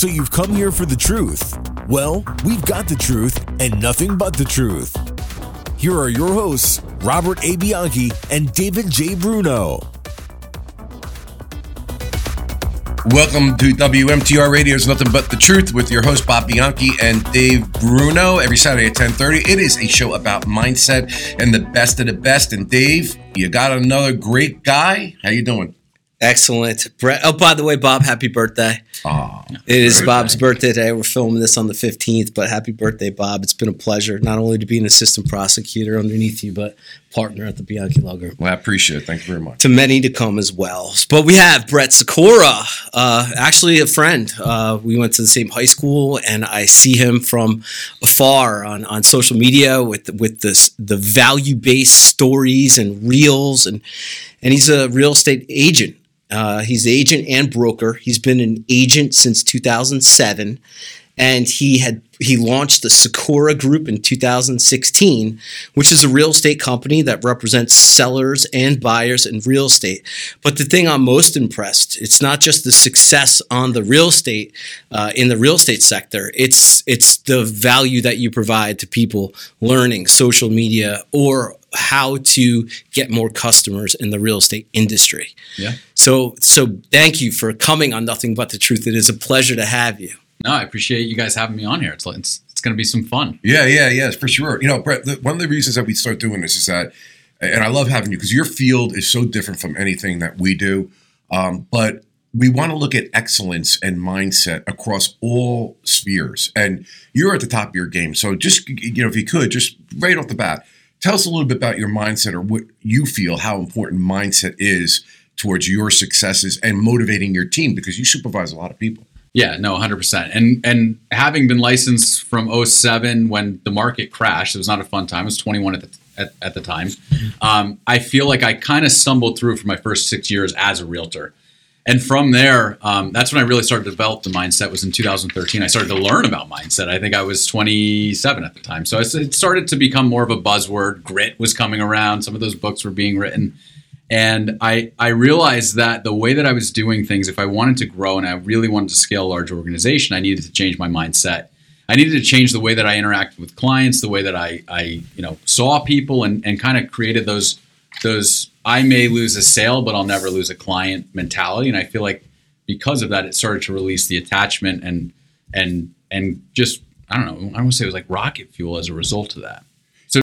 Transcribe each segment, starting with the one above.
So you've come here for the truth. Well, we've got the truth and nothing but the truth. Here are your hosts, Robert A. Bianchi and David J. Bruno. Welcome to WMTR Radio's Nothing But the Truth with your host Bob Bianchi and Dave Bruno every Saturday at 10:30. It is a show about mindset and the best of the best. And Dave, you got another great guy. How you doing? Excellent. Brett. Oh, by the way, Bob, happy birthday. Oh, It is Bob's birthday today. We're filming this on the 15th, but happy birthday, Bob. It's been a pleasure not only to be an assistant prosecutor underneath you, but partner at the Bianchi Law Group. well, I appreciate it. Thank you very much. To many to come as well. But we have Brett Sikora, uh, actually a friend. Uh, we went to the same high school, and I see him from afar on, on social media with with this the value based stories and reels, and and he's a real estate agent. Uh, he's agent and broker. He's been an agent since 2007, and he had he launched the Sikora Group in 2016, which is a real estate company that represents sellers and buyers in real estate. But the thing I'm most impressed, it's not just the success on the real estate uh, in the real estate sector. It's it's the value that you provide to people learning social media or how to get more customers in the real estate industry. Yeah. So so thank you for coming on Nothing But the Truth. It is a pleasure to have you. No, I appreciate you guys having me on here. It's it's, it's going to be some fun. Yeah, yeah, yeah, for sure. You know, Brett, the, one of the reasons that we start doing this is that, and I love having you because your field is so different from anything that we do. Um, but we want to look at excellence and mindset across all spheres. And you're at the top of your game. So just, you know, if you could, just right off the bat, tell us a little bit about your mindset or what you feel how important mindset is towards your successes and motivating your team because you supervise a lot of people. Yeah, no, 100%. And and having been licensed from 07 when the market crashed, it was not a fun time. I was 21 at the at, at the time. Um, I feel like I kind of stumbled through for my first six years as a realtor. And from there, um, that's when I really started to develop the mindset. Was in 2013. I started to learn about mindset. I think I was 27 at the time, so it started to become more of a buzzword. Grit was coming around. Some of those books were being written, and I I realized that the way that I was doing things, if I wanted to grow and I really wanted to scale a large organization, I needed to change my mindset. I needed to change the way that I interacted with clients, the way that I I you know saw people, and and kind of created those those I may lose a sale, but I'll never lose a client mentality. And I feel like because of that, it started to release the attachment and and and just I don't know. I don't want to say it was like rocket fuel as a result of that. So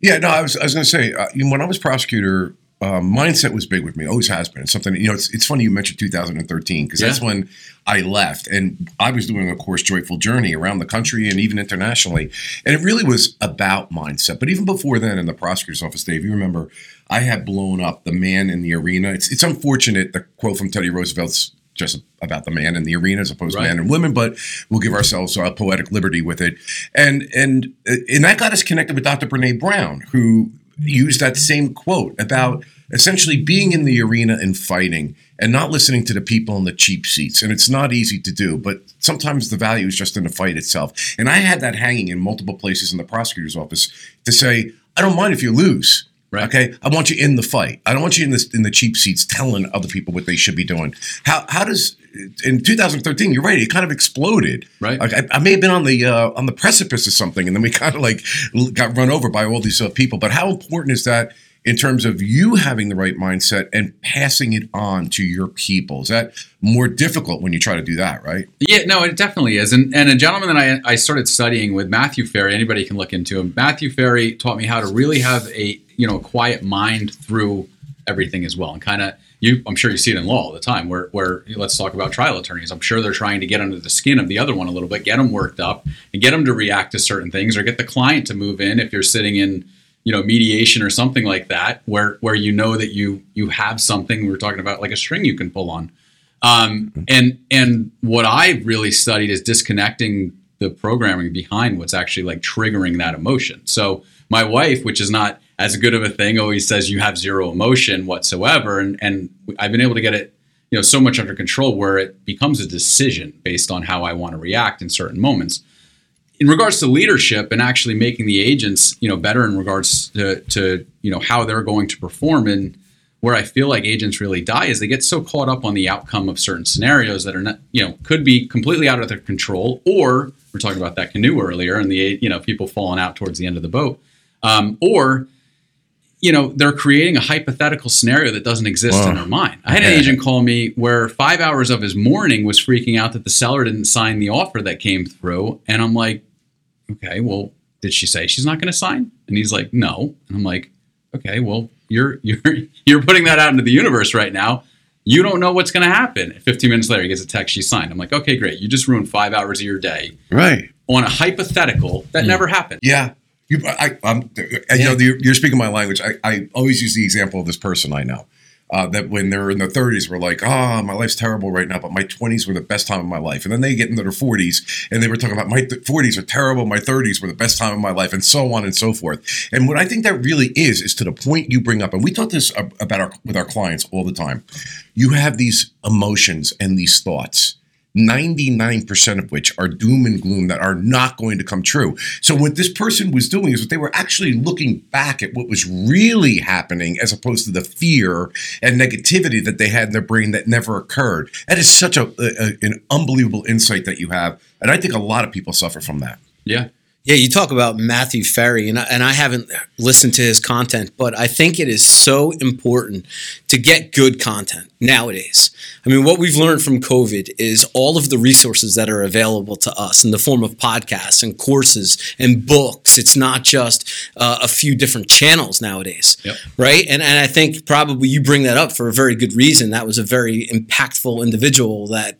Yeah, no, I was I was going to say uh, when I was prosecutor, uh, mindset was big with me. Always has been. It's something you know. It's, it's funny you mentioned 2013 because that's when I left and I was doing a course, Joyful Journey, around the country and even internationally, and it really was about mindset. But even before then, in the prosecutor's office, Dave, you remember I had blown up the man in the arena. It's it's unfortunate the quote from Teddy Roosevelt's just about the man in the arena as opposed Right. to man and women, but we'll give ourselves a poetic liberty with it. And and and that got us connected with Dr. Brene Brown, who used that same quote about essentially being in the arena and fighting and not listening to the people in the cheap seats. And it's not easy to do, but sometimes the value is just in the fight itself. And I had that hanging in multiple places in the prosecutor's office to say, I don't mind if you lose. Right. Okay, I want you in the fight. I don't want you in the in the cheap seats telling other people what they should be doing. How how does in 2013? You're right. It kind of exploded. Right. Like I, I may have been on the uh, on the precipice of something, and then we kind of like got run over by all these uh, people. But how important is that in terms of you having the right mindset and passing it on to your people? Is that more difficult when you try to do that? Right. Yeah, no, it definitely is. And, and a gentleman that I, I started studying with, Matthew Ferry, anybody can look into him. Matthew Ferry taught me how to really have a you know quiet mind through everything as well, and kind of you. I'm sure you see it in law all the time. Where where let's talk about trial attorneys. I'm sure they're trying to get under the skin of the other one a little bit, get them worked up, and get them to react to certain things, or get the client to move in if you're sitting in you know mediation or something like that, where where you know that you you have something. We are talking about like a string you can pull on. Um, and and what I really studied is disconnecting the programming behind what's actually like triggering that emotion. So my wife, which is not as good of a thing, always says you have zero emotion whatsoever, and and I've been able to get it you know so much under control where it becomes a decision based on how I want to react in certain moments. In regards to leadership and actually making the agents you know better in regards to, to you know how they're going to perform and where I feel like agents really die is they get so caught up on the outcome of certain scenarios that are not, you know, could be completely out of their control, or we're talking about that canoe earlier and the, you know, people falling out towards the end of the boat, um, or you know, they're creating a hypothetical scenario that doesn't exist in their mind. I had an agent call me where five hours of his morning was freaking out that the seller didn't sign the offer that came through. And I'm like, okay, well, did she say she's not going to sign? And he's like, no. And I'm like, okay, well, you're you're you're putting that out into the universe right now. You don't know what's going to happen. 15 minutes later, he gets a text. She signed. I'm like, okay, great. You just ruined five hours of your day Right. on a hypothetical that hmm. never happened. Yeah. You, I, I'm, and, you know, you're, you're speaking my language. I, I always use the example of this person I know. Uh, that when they're in their 30s were like, oh, my life's terrible right now, but my 20s were the best time of my life. And then they get into their 40s and they were talking about my th- 40s are terrible, my 30s were the best time of my life, and so on and so forth. And what I think that really is, is to the point you bring up, and we talk this about our, with our clients all the time. You have these emotions and these thoughts. 99% of which are doom and gloom that are not going to come true. So, what this person was doing is they were actually looking back at what was really happening as opposed to the fear and negativity that they had in their brain that never occurred. That is such a, a an unbelievable insight that you have. And I think a lot of people suffer from that. Yeah. Yeah, you talk about Matthew Ferry, and I, and I haven't listened to his content, but I think it is so important to get good content nowadays. I mean, what we've learned from COVID is all of the resources that are available to us in the form of podcasts and courses and books. It's not just uh, a few different channels nowadays, Yep. right? And and I think probably you bring that up for a very good reason. That was a very impactful individual that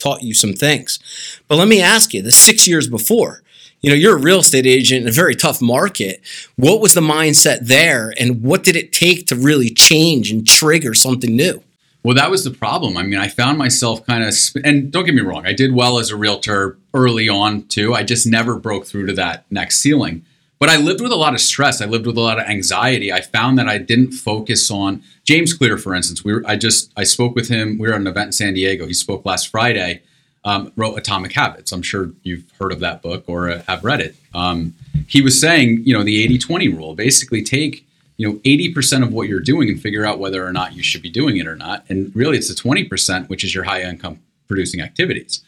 taught you some things. But let me ask you, the six years before, you know, you're a real estate agent in a very tough market. What was the mindset there, and what did it take to really change and trigger something new? Well, that was the problem. I mean, I found myself kind of, and don't get me wrong, I did well as a realtor early on too. I just never broke through to that next ceiling. But I lived with a lot of stress. I lived with a lot of anxiety. I found that I didn't focus on James Clear, for instance. We were, I just, I spoke with him. We were at an event in San Diego. He spoke last Friday. Um, wrote Atomic Habits. I'm sure you've heard of that book or have read it. Um, he was saying, you know, the 80 20 rule basically take you know 80% of what you're doing and figure out whether or not you should be doing it or not. And really it's the 20% which is your high income producing activities.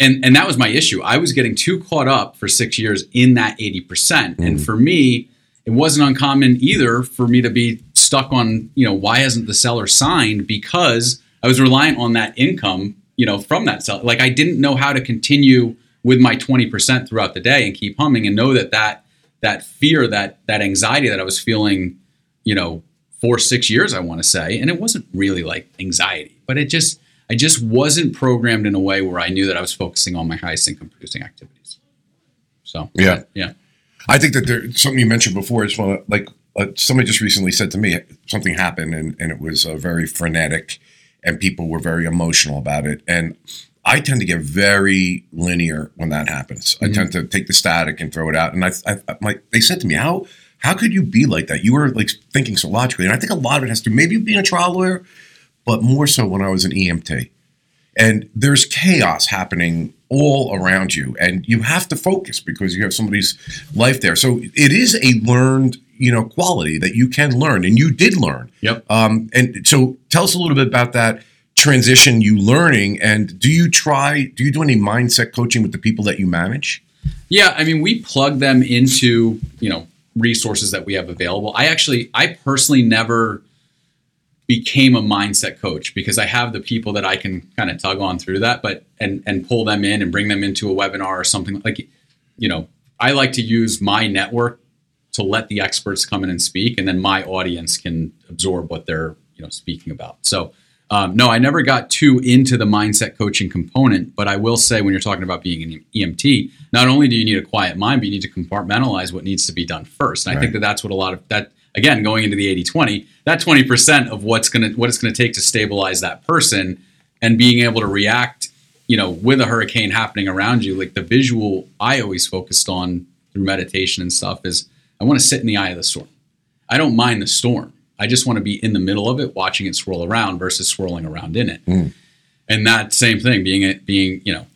And and that was my issue. I was getting too caught up for six years in that 80% and for me it wasn't uncommon either for me to be stuck on you know why hasn't the seller signed? Because i was reliant on that income you know from that cell. like i didn't know how to continue with my 20% throughout the day and keep humming and know that that that fear that that anxiety that i was feeling you know, for six years, I want to say. And it wasn't really like anxiety, but it just, I just wasn't programmed in a way where I knew that I was focusing on my highest income producing activities. So, Yeah. yeah. I think that there something you mentioned before is one like uh, somebody just recently said to me something happened and, and it was uh, very frenetic and people were very emotional about it. And I tend to get very linear when that happens. I mm-hmm. tend to take the static and throw it out. And I, I I'm they said to me how how could you be like that? You were like thinking so logically. And I think a lot of it has to do maybe being a trial lawyer, but more so when I was an EMT and there's chaos happening all around you and you have to focus because you have somebody's life there so it is a learned you know quality that you can learn and you did learn Yep. um, and so tell us a little bit about that transition you learning and do you try do you do any mindset coaching with the people that you manage Yeah, I mean, we plug them into you know resources that we have available. I actually, I personally never became a mindset coach because I have the people that I can kind of tug on through that, but and and pull them in and bring them into a webinar or something like, you know, I like to use my network to let the experts come in and speak, and then my audience can absorb what they're you know speaking about. So. Um, no, I never got too into the mindset coaching component, but I will say when you're talking about being an EMT, not only do you need a quiet mind, but you need to compartmentalize what needs to be done first. And I think that that's what a lot of that again going into the 80-20, that 20% of what's going to what it's going to take to stabilize that person and being able to react, you know, with a hurricane happening around you, like the visual I always focused on through meditation and stuff is I want to sit in the eye of the storm. I don't mind the storm. I just want to be in the middle of it, watching it swirl around versus swirling around in it. Mm. And that same thing, being it, being you know,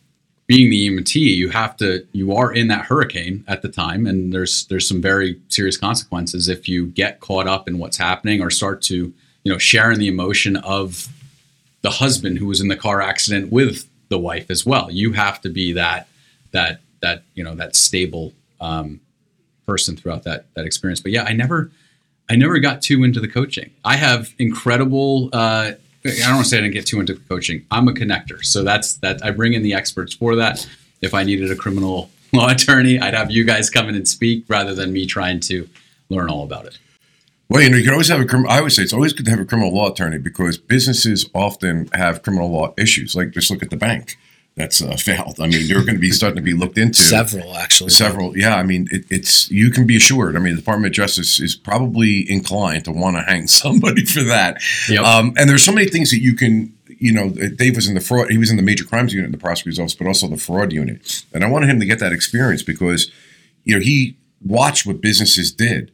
being the EMT, you have to, you are in that hurricane at the time, and there's there's some very serious consequences if you get caught up in what's happening or start to you know, sharing the emotion of the husband who was in the car accident with the wife as well. You have to be that that that you know that stable um, person throughout that that experience. But yeah, I never I never got too into the coaching. I have incredible. Uh, I don't want to say I didn't get too into coaching. I'm a connector, so that's that. I bring in the experts for that. If I needed a criminal law attorney, I'd have you guys come in and speak rather than me trying to learn all about it. Well, you know, you can always have a criminal. I always say it's always good to have a criminal law attorney because businesses often have criminal law issues. Like just look at the bank that's uh, failed. I mean, they're going to be starting to be looked into. Several, actually. Several, yeah. I mean, it, it's you can be assured. I mean, the Department of Justice is probably inclined to want to hang somebody for that. Yep. Um, and there's so many things that you can. You know, Dave was in the fraud. He was in the major crimes unit in the prosecutor's office, but also the fraud unit. And I wanted him to get that experience because, you know, he watched what businesses did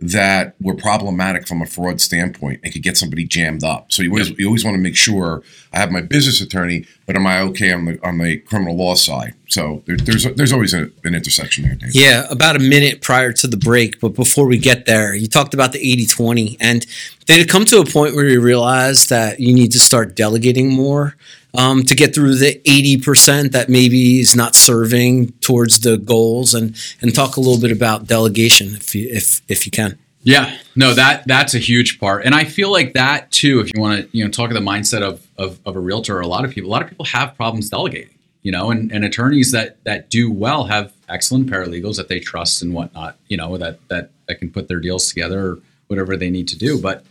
that were problematic from a fraud standpoint and could get somebody jammed up. So you always you always want to make sure I have my business attorney, but am I okay on the on the criminal law side? So there, there's there's always a, an intersection there. Dave. Yeah, about a minute prior to the break, but before we get there, you talked about the 80-20 and did it come to a point where you realized that you need to start delegating more um, to get through the 80% that maybe is not serving towards the goals and and talk a little bit about delegation if you if if you can. Yeah, no, that that's a huge part, and I feel like that too. If you want to, you know, talk of the mindset of, of of a realtor, a lot of people, a lot of people have problems delegating, you know, and, and attorneys that that do well have excellent paralegals that they trust and whatnot, you know, that that that can put their deals together or whatever they need to do. But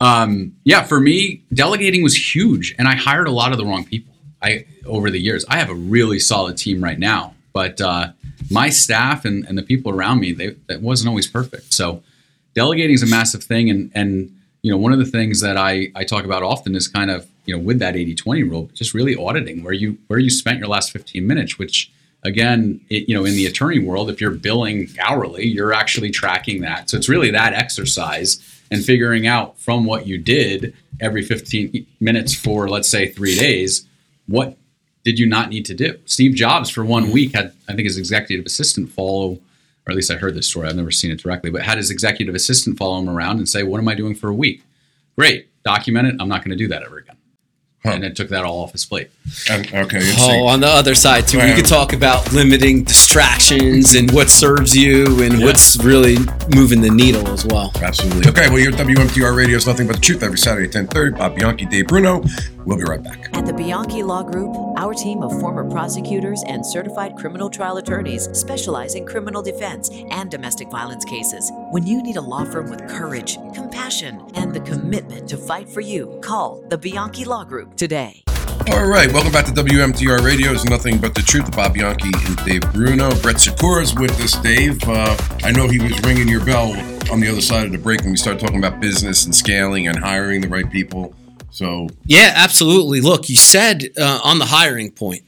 um, yeah, for me, delegating was huge, and I hired a lot of the wrong people. I over the years, I have a really solid team right now, but uh, my staff and, and the people around me, they that wasn't always perfect. So delegating is a massive thing and and you know one of the things that I, I talk about often is kind of you know with that 80-20 rule just really auditing where you where you spent your last 15 minutes which again it, you know in the attorney world if you're billing hourly you're actually tracking that so it's really that exercise and figuring out from what you did every 15 minutes for let's say three days what did you not need to do steve jobs for one week had i think his executive assistant follow or at least I heard this story. I've never seen it directly, but had his executive assistant follow him around and say, "What am I doing for a week?" Great, document it. I'm not going to do that ever again. Huh. And it took that all off his plate. And, okay. Oh, on the other side too, we Right. could talk about limiting distractions and what serves you and what's really moving the needle as well. Absolutely. Okay. Well, you're at WMTR Radio is nothing but the truth every Saturday at 10:30. Bob Bianchi, Dave Bruno. We'll be right back. At the Bianchi Law Group, our team of former prosecutors and certified criminal trial attorneys specialize in criminal defense and domestic violence cases. When you need a law firm with courage, compassion, and the commitment to fight for you, call the Bianchi Law Group today. All right, welcome back to WMTR Radio. Is nothing but the truth. Bob Bianchi and Dave Bruno. Brett Sikora's with us. Dave, uh, I know he was ringing your bell on the other side of the break when we started talking about business and scaling and hiring the right people. So Yeah, absolutely. Look, you said uh, on the hiring point,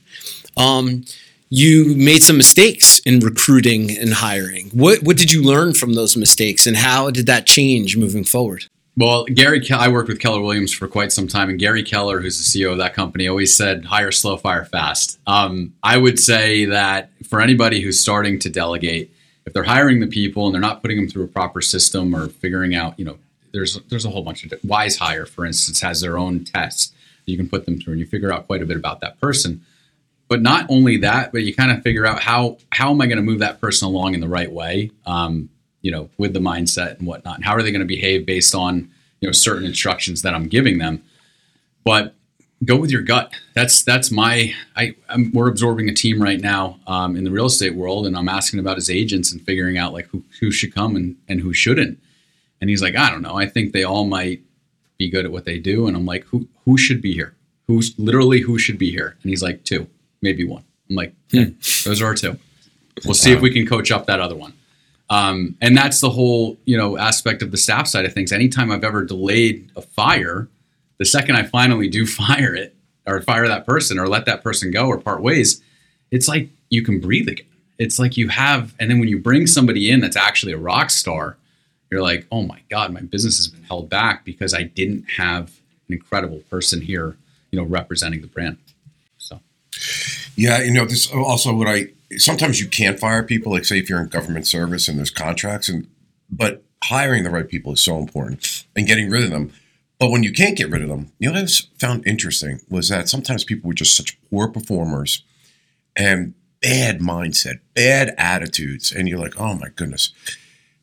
um, you made some mistakes in recruiting and hiring. What what did you learn from those mistakes, and how did that change moving forward? Well, Gary, Ke- I worked with Keller Williams for quite some time, and Gary Keller, who's the CEO of that company, always said, "Hire slow, fire fast." Um, I would say that for anybody who's starting to delegate, if they're hiring the people and they're not putting them through a proper system or figuring out, you know, there's there's a whole bunch of WizeHire, for instance, has their own tests you can put them through, and you figure out quite a bit about that person. But not only that, but you kind of figure out how how am I going to move that person along in the right way, um, you know, with the mindset and whatnot. And how are they going to behave based on you know certain instructions that I'm giving them? But go with your gut. That's that's my. I I'm, we're absorbing a team right now um, in the real estate world, and I'm asking about his agents and figuring out like who who should come and and who shouldn't. And he's like, I don't know. I think they all might be good at what they do. And I'm like, who who should be here? Who's literally who should be here? And he's like, two, maybe one. I'm like, okay, those are our two. We'll see if we can coach up that other one. Um, and that's the whole you know aspect of the staff side of things. Anytime I've ever delayed a fire, the second I finally do fire it or fire that person or let that person go or part ways, it's like you can breathe again. It's like you have, and then when you bring somebody in that's actually a rock star, you're like, oh my God, my business has been held back because I didn't have an incredible person here, you know, representing the brand. So, Yeah, you know, this also what I sometimes you can't fire people, like say if you're in government service and there's contracts and but hiring the right people is so important and getting rid of them. But when you can't get rid of them, you know what I found interesting was that sometimes people were just such poor performers and bad mindset, bad attitudes, and you're like, oh my goodness.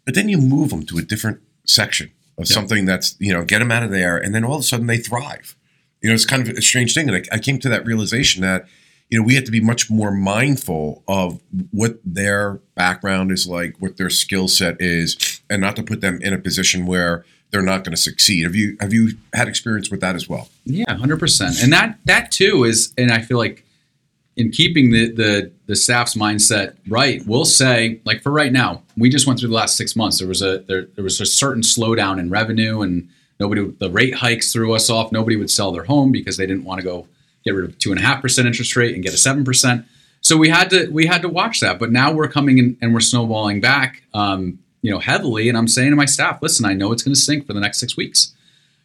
But then you move them to a different section of something that's you know get them out of there, and then all of a sudden they thrive. You know, it's kind of a strange thing, and I, I came to that realization that you know we have to be much more mindful of what their background is like, what their skill set is, and not to put them in a position where they're not going to succeed. Have you have you had experience with that as well? Yeah, hundred percent. And that that too is, and I feel like in keeping the the the staff's mindset right, we'll say like for right now, we just went through the last six months. There was a there there was a certain slowdown in revenue, and nobody the rate hikes threw us off. Nobody would sell their home because they didn't want to go get rid of two and a half percent interest rate and get a seven percent. So we had to we had to watch that. But now we're coming in and we're snowballing back. Um, you know, heavily. And I'm saying to my staff, listen, I know it's going to sink for the next six weeks,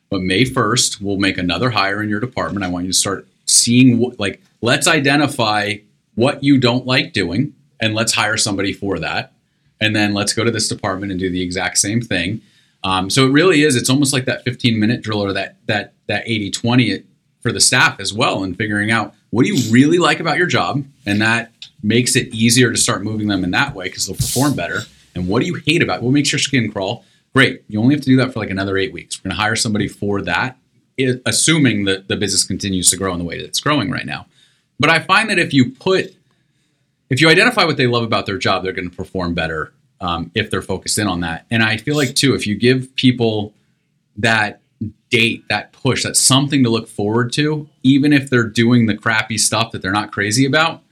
but May 1st, we'll make another hire in your department. I want you to start seeing what, like, let's identify what you don't like doing and let's hire somebody for that. And then let's go to this department and do the exact same thing. Um, so it really is, it's almost like that 15 minute drill or that, that, that 80, 20 for the staff as well. And figuring out what do you really like about your job? And that makes it easier to start moving them in that way because they'll perform better and what do you hate about? What makes your skin crawl? Great. You only have to do that for like another eight weeks. We're going to hire somebody for that, assuming that the business continues to grow in the way that it's growing right now. But I find that if you put, if you identify what they love about their job, they're going to perform better um, if they're focused in on that. And I feel like too, if you give people that date, that push, that's something to look forward to, even if they're doing the crappy stuff that they're not crazy about,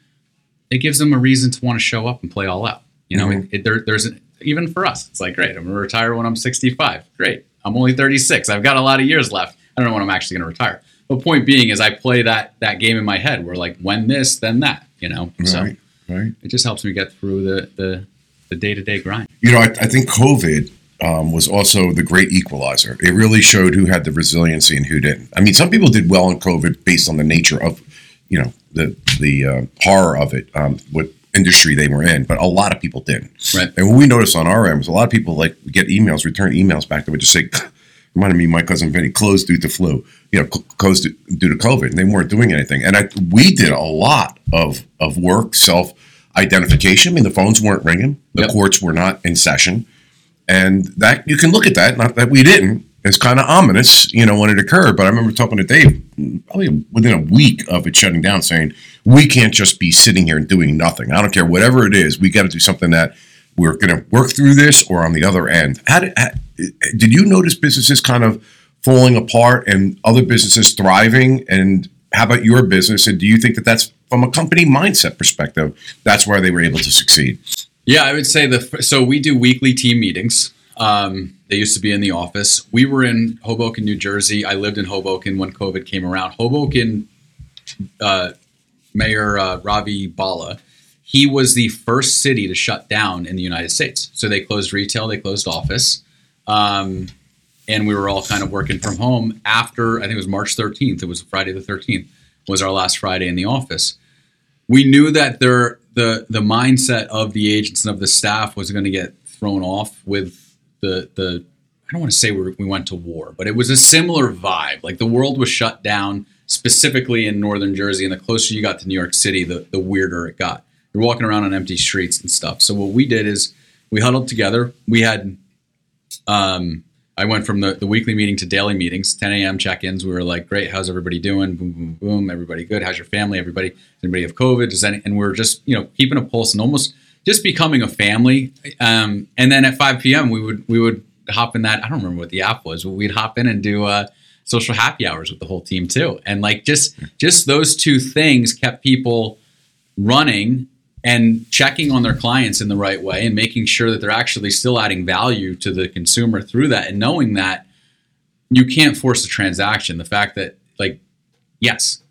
it gives them a reason to want to show up and play all out. You know, mm-hmm. it, it, there, there's an, even for us, it's like great. I'm gonna retire when I'm 65. Great. I'm only 36. I've got a lot of years left. I don't know when I'm actually gonna retire. But point being is, I play that that game in my head. Where like when this, then that. You know, right, so right. it just helps me get through the the the day to day grind. You know, I, I think COVID um, was also the great equalizer. It really showed who had the resiliency and who didn't. I mean, some people did well in COVID based on the nature of, you know, the the uh, horror of it. Um, what industry they were in, but a lot of people didn't. Right. And what we noticed on our end was a lot of people like get emails, return emails back that would just say, reminded me, my cousin Vinny closed due to flu, you know, closed due to COVID, and they weren't doing anything. And I, we did a lot of of work, self identification. I mean, the phones weren't ringing, the yep. courts were not in session, and that you can look at that. Not that we didn't. It's kind of ominous, you know, when it occurred. But I remember talking to Dave probably within a week of it shutting down, saying we can't just be sitting here and doing nothing. I don't care whatever it is. We got to do something that we're going to work through this or on the other end. How did, how, did you notice businesses kind of falling apart and other businesses thriving? And how about your business? And do you think that that's from a company mindset perspective? That's where they were able to succeed. Yeah, I would say the so we do weekly team meetings. Um, they used to be in the office. We were in Hoboken, New Jersey. I lived in Hoboken when COVID came around. Hoboken uh, Mayor uh, Ravi Bhalla, he was the first city to shut down in the United States. So they closed retail, they closed office. Um, and we were all kind of working from home after, I think it was March 13th. It was Friday the 13th, was our last Friday in the office. We knew that there, the, the mindset of the agents and of the staff was going to get thrown off with the, the I don't want to say we went to war, but it was a similar vibe. Like the world was shut down specifically in northern Jersey. And the closer you got to New York City, the, the weirder it got. You're walking around on empty streets and stuff. So what we did is we huddled together. We had, um, I went from the, the weekly meeting to daily meetings, 10 a.m. check-ins. We were like, great, how's everybody doing? Boom, boom, boom. Everybody good? How's your family? Everybody, anybody have COVID? Does any, and we are just, you know, keeping a pulse and almost just becoming a family. Um, and then at 5 p.m. we would, we would hop in that. I don't remember what the app was, but we'd hop in and do, uh, social happy hours with the whole team too. And like just just those two things kept people running and checking on their clients in the right way and making sure that they're actually still adding value to the consumer through that and knowing that you can't force a transaction. The fact that like yes,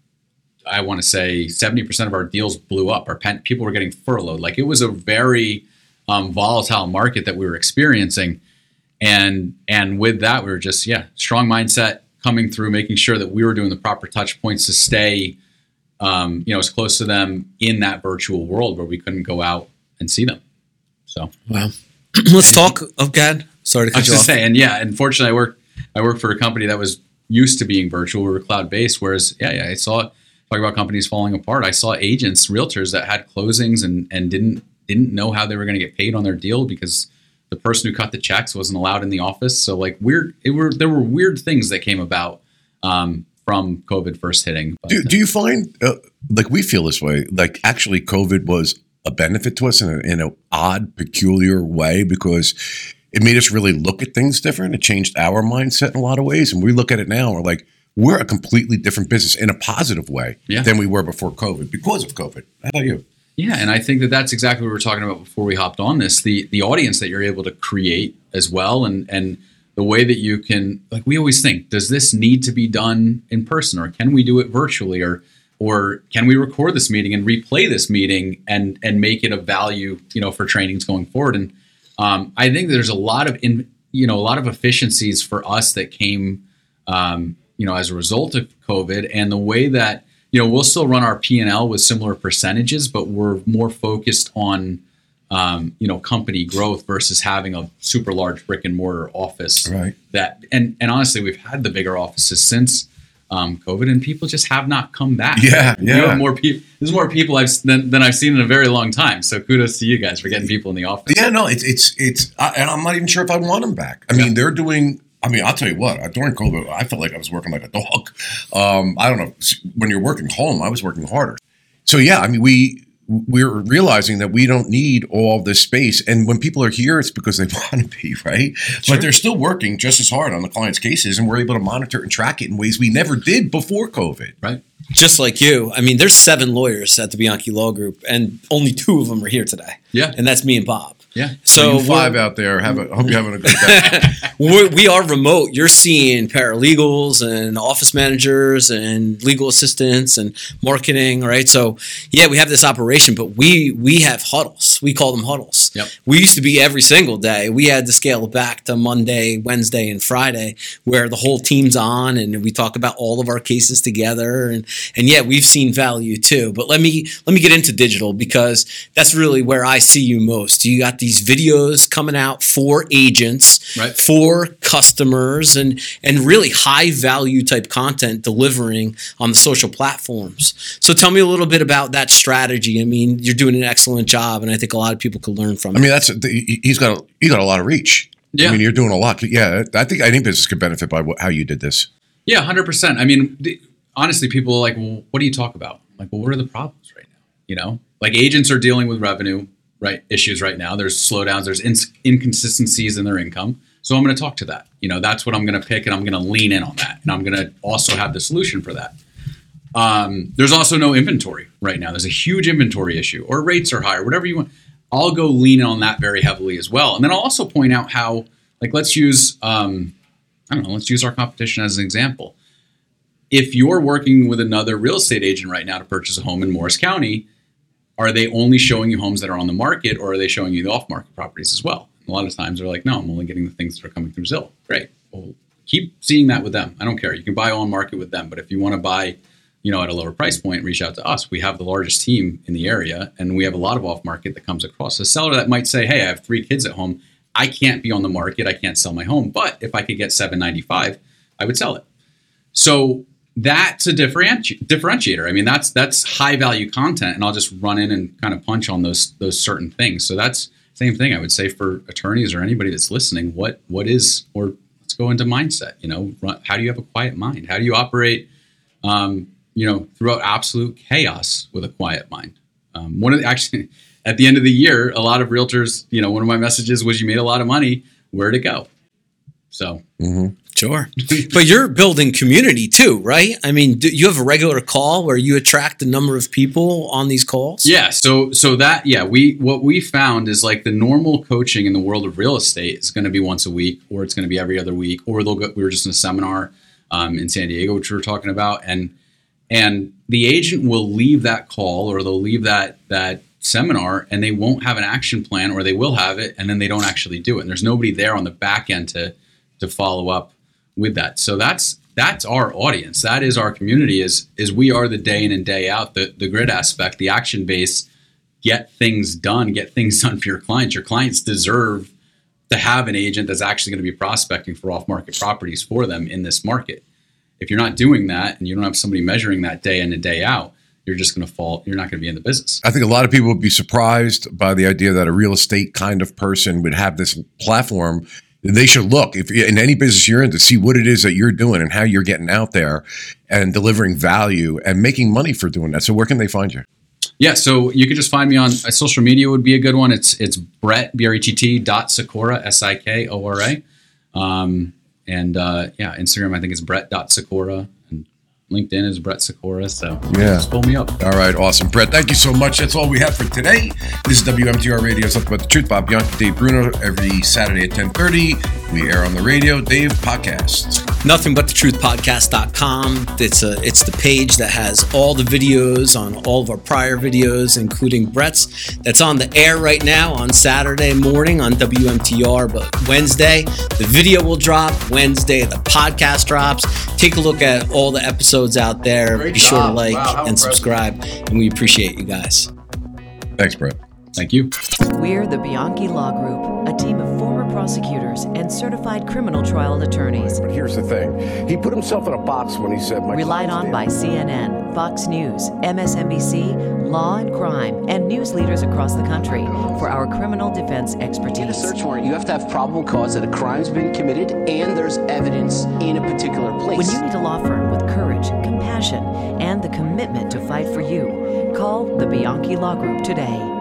I want to say 70% of our deals blew up. Our pen, people were getting furloughed. Like it was a very um, volatile market that we were experiencing. And and with that, we were just yeah, strong mindset, coming through, making sure that we were doing the proper touch points to stay, um, you know, as close to them in that virtual world where we couldn't go out and see them. So, wow. Let's talk. Oh, God. Sorry to cut I was you just off. saying, yeah. Unfortunately, I work. I work for a company that was used to being virtual. We were cloud based. Whereas, yeah, yeah, I saw talk about companies falling apart. I saw agents, realtors that had closings and and didn't didn't know how they were going to get paid on their deal because the person who cut the checks wasn't allowed in the office. So like weird, it were there were weird things that came about um, from COVID first hitting. Do, do you find uh, like we feel this way? Like actually, COVID was a benefit to us in a, in an odd, peculiar way because it made us really look at things different. It changed our mindset in a lot of ways, and we look at it now. We're like, we're a completely different business in a positive way Yeah. than we were before COVID because of COVID. How about you? Yeah, and I think that that's exactly what we were talking about before we hopped on this. The the audience that you're able to create as well, and and the way that you can like we always think, does this need to be done in person, or can we do it virtually, or or can we record this meeting and replay this meeting and and make it of value, you know, for trainings going forward? And um, I think there's a lot of in you know a lot of efficiencies for us that came um, you know as a result of COVID and the way that you know we'll still run our P and L with similar percentages, but we're more focused on um, you know company growth versus having a super large brick and mortar office. Right. That and and honestly, we've had the bigger offices since. Um, COVID and people just have not come back. Yeah, yeah. have more people. There's more people I've than, than I've seen in a very long time. So kudos to you guys for getting people in the office. Yeah, no, it's it's it's, I, and I'm not even sure if I want them back. I mean, they're doing. I mean, I'll tell you what. uh, During COVID, I felt like I was working like a dog. Um, I don't know. When you're working home, I was working harder. So yeah, I mean, we we're realizing that we don't need all this space, and when people are here, it's because they want to be right. But they're still working just as hard on the client's cases, and we're able to monitor and track it in ways we never did before COVID. Right. Just like you. I mean, there's seven lawyers at the Bianchi Law Group, and only two of them are here today. Yeah. And that's me and Bob. Yeah. So five out there, have a, hope you're having a good day. we're, we are remote. You're seeing paralegals and office managers and legal assistants and marketing, right? So yeah, we have this operation, but we we have huddles. We call them huddles. Yep. We used to be every single day. We had to scale it back to Monday, Wednesday, and Friday, where the whole team's on and we talk about all of our cases together. And and yeah, we've seen value too. But let me let me get into digital because that's really where I see you most. You got these videos coming out for agents, Right. for customers, and and really high value type content delivering on the social platforms. So tell me a little bit about that strategy. I mean, you're doing an excellent job, and I think a lot of people could learn from it. I it. mean, that's he- he's got a, he got a lot of reach. Yeah. I mean, you're doing a lot. Yeah, I think any business could benefit by what, how you did this. Yeah, hundred percent. I mean, the, honestly, people are like, "Well, what do you talk about?" I'm like, well, what are the problems right now? You know, like agents are dealing with revenue right issues right now. There's slowdowns. There's inconsistencies in their income. So I'm going to talk to that. You know, that's what I'm going to pick, and I'm going to lean in on that, and I'm going to also have the solution for that. Um, there's also no inventory right now. There's a huge inventory issue, or rates are higher, whatever you want. I'll go lean in on that very heavily as well. And then I'll also point out how, like, let's use, um, I don't know, let's use our competition as an example. If you're working with another real estate agent right now to purchase a home in Morris County, are they only showing you homes that are on the market or are they showing you the off market properties as well? A lot of times they're like, no, I'm only getting the things that are coming through Zillow. Great. Well, keep seeing that with them. I don't care. You can buy on market with them. But if you want to buy, you know, at a lower price point, reach out to us. We have the largest team in the area and we have a lot of off market that comes across. A seller that might say, hey, I have three kids at home. I can't be on the market. I can't sell my home. But if I could get 795, I would sell it. So that's a differenti- differentiator. I mean, that's that's high value content, and I'll just run in and kind of punch on those those certain things. So that's same thing I would say for attorneys or anybody that's listening. What what is or let's go into mindset. You know, run, how do you have a quiet mind? How do you operate? Um, you know, throughout absolute chaos with a quiet mind. Um, one of the, actually at the end of the year, a lot of realtors. You know, one of my messages was, "You made a lot of money. Where'd it go?" So Sure. but you're building community too, right? I mean, do you have a regular call where you attract a number of people on these calls? Yeah, so so that yeah, we what we found is like the normal coaching in the world of real estate is going to be once a week, or it's going to be every other week, or they'll go. We were just in a seminar um, in San Diego, which we were talking about, and and the agent will leave that call or they'll leave that that seminar and they won't have an action plan, or they will have it and then they don't actually do it. And there's nobody there on the back end to to follow up with that. So that's that's our audience. That is our community. Is is we are the day in and day out the the grid aspect, the action base. Get things done. Get things done for your clients. Your clients deserve to have an agent that's actually going to be prospecting for off market properties for them in this market. if you're not doing that and you don't have somebody measuring that day in and day out, you're just going to fall. You're not going to be in the business. I think a lot of people would be surprised by the idea that a real estate kind of person would have this platform. They should look if in any business you're in to see what it is that you're doing and how you're getting out there and delivering value and making money for doing that. So where can they find you? Yeah, so you can just find me on uh, social media would be a good one. It's it's Brett B R E T T dot Sikora S I K O R A, um, and uh, yeah, Instagram I think it's Brett dot and LinkedIn is Brett Sikora. So Yeah. just pull me up. All right, awesome. Brett, thank you so much. That's all we have for today. This is WMTR Radio, Up About the Truth. Bob Bianchi, Dave Bruno, every Saturday at 1030. We air on the radio. Dave, podcasts. Nothing but the truth podcast.com. It's a it's the page that has all the videos on all of our prior videos, including Brett's. That's on the air right now on Saturday morning on WMTR. But Wednesday, the video will drop. Wednesday, the podcast drops. Take a look at all the episodes out there. Great Be sure to like Wow, and impressive. subscribe. And we appreciate you guys. Thanks, Brett. Thank you. We're the Bianchi Law Group, a team of former prosecutors and certified criminal trial attorneys. But here's the thing. He put himself in a box when he said my Relied on by. CNN, Fox News, MSNBC, Law and Crime, and news leaders across the country for our criminal defense expertise. get a search warrant, you have to have probable cause that a crime's been committed and there's evidence in a particular place. When you need a law firm with courage, compassion, and the commitment to fight for you, call the Bianchi Law Group today.